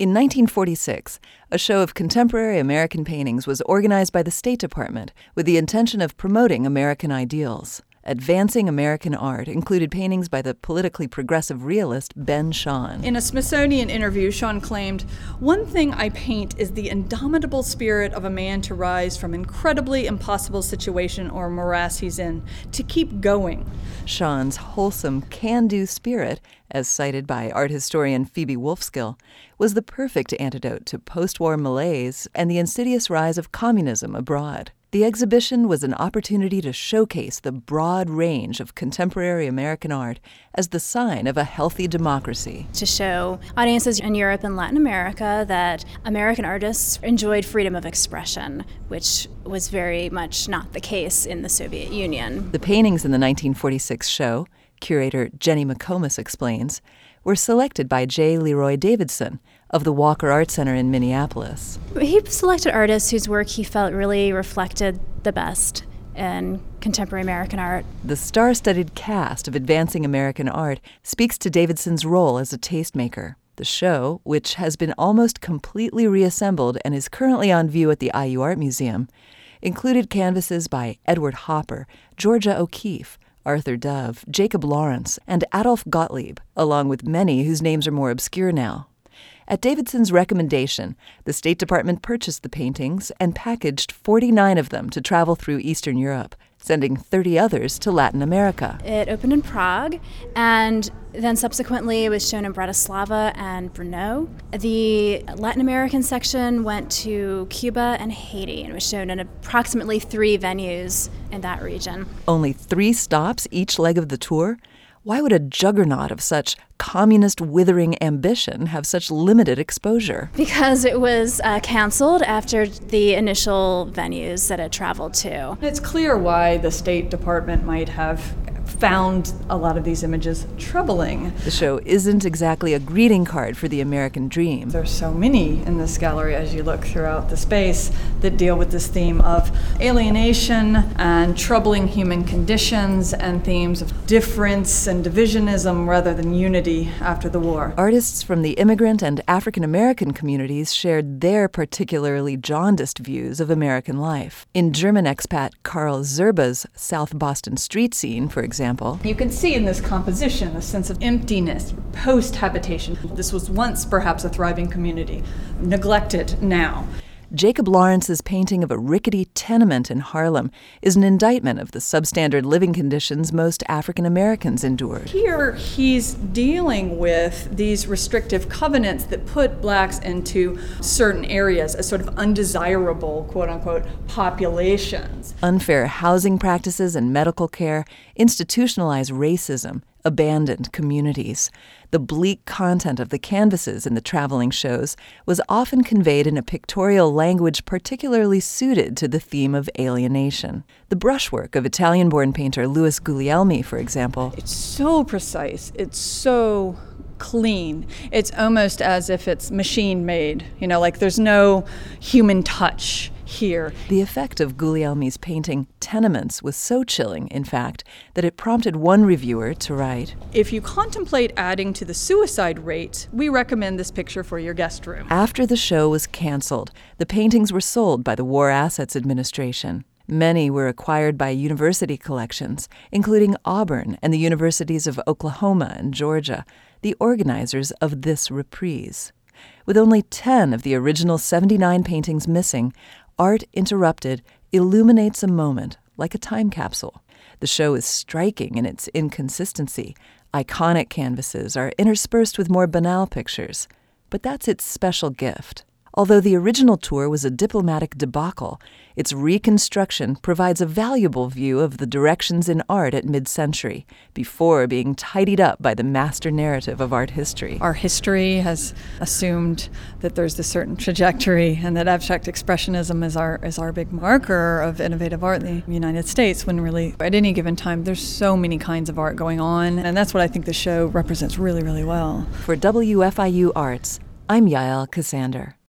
In 1946, a show of contemporary American paintings was organized by the State Department with the intention of promoting American ideals. Advancing American art included paintings by the politically progressive realist Ben Shahn. In a Smithsonian interview, Shahn claimed, One thing I paint is the indomitable spirit of a man to rise from incredibly impossible situation or morass he's in, to keep going. Shahn's wholesome, can do spirit, as cited by art historian Phoebe Wolfskill, was the perfect antidote to post war malaise and the insidious rise of communism abroad. The exhibition was an opportunity to showcase the broad range of contemporary American art as the sign of a healthy democracy. To show audiences in Europe and Latin America that American artists enjoyed freedom of expression, which was very much not the case in the Soviet Union. The paintings in the 1946 show, curator Jenny McComas explains, were selected by J. Leroy Davidson of the Walker Art Center in Minneapolis. He selected artists whose work he felt really reflected the best in contemporary American art. The star studded cast of Advancing American Art speaks to Davidson's role as a tastemaker. The show, which has been almost completely reassembled and is currently on view at the IU Art Museum, included canvases by Edward Hopper, Georgia O'Keeffe, Arthur Dove, Jacob Lawrence, and Adolf Gottlieb, along with many whose names are more obscure now. At Davidson's recommendation, the State Department purchased the paintings and packaged 49 of them to travel through Eastern Europe, sending 30 others to Latin America. It opened in Prague and then subsequently it was shown in Bratislava and Brno. The Latin American section went to Cuba and Haiti and was shown in approximately three venues in that region. Only three stops each leg of the tour? Why would a juggernaut of such communist withering ambition have such limited exposure? Because it was uh, canceled after the initial venues that it traveled to. It's clear why the State Department might have found a lot of these images troubling. The show isn't exactly a greeting card for the American dream. There's so many in this gallery as you look throughout the space that deal with this theme of alienation and troubling human conditions and themes of difference and divisionism rather than unity after the war. Artists from the immigrant and African American communities shared their particularly jaundiced views of American life. In German expat Karl Zerbe's South Boston street scene, for example, you can see in this composition a sense of emptiness, post habitation. This was once perhaps a thriving community, neglected now. Jacob Lawrence's painting of a rickety tenement in Harlem is an indictment of the substandard living conditions most African Americans endured. Here, he's dealing with these restrictive covenants that put blacks into certain areas as sort of undesirable, quote unquote, populations. Unfair housing practices and medical care institutionalize racism, abandoned communities. The bleak content of the canvases in the traveling shows was often conveyed in a pictorial language particularly suited to the theme of alienation. The brushwork of Italian born painter Louis Guglielmi, for example, It's so precise, it's so clean. It's almost as if it's machine made, you know, like there's no human touch here. The effect of Guglielmi's painting Tenements was so chilling, in fact, that it prompted one reviewer to write If you contemplate adding to the suicide rate, we recommend this picture for your guest room. After the show was canceled, the paintings were sold by the War Assets Administration. Many were acquired by university collections, including Auburn and the universities of Oklahoma and Georgia, the organizers of this reprise. With only 10 of the original 79 paintings missing, Art Interrupted illuminates a moment like a time capsule. The show is striking in its inconsistency. Iconic canvases are interspersed with more banal pictures, but that's its special gift. Although the original tour was a diplomatic debacle, its reconstruction provides a valuable view of the directions in art at mid century, before being tidied up by the master narrative of art history. Our history has assumed that there's a certain trajectory and that abstract expressionism is our is our big marker of innovative art in the United States when really at any given time there's so many kinds of art going on and that's what I think the show represents really really well. For WFIU Arts, I'm Yael Ksander.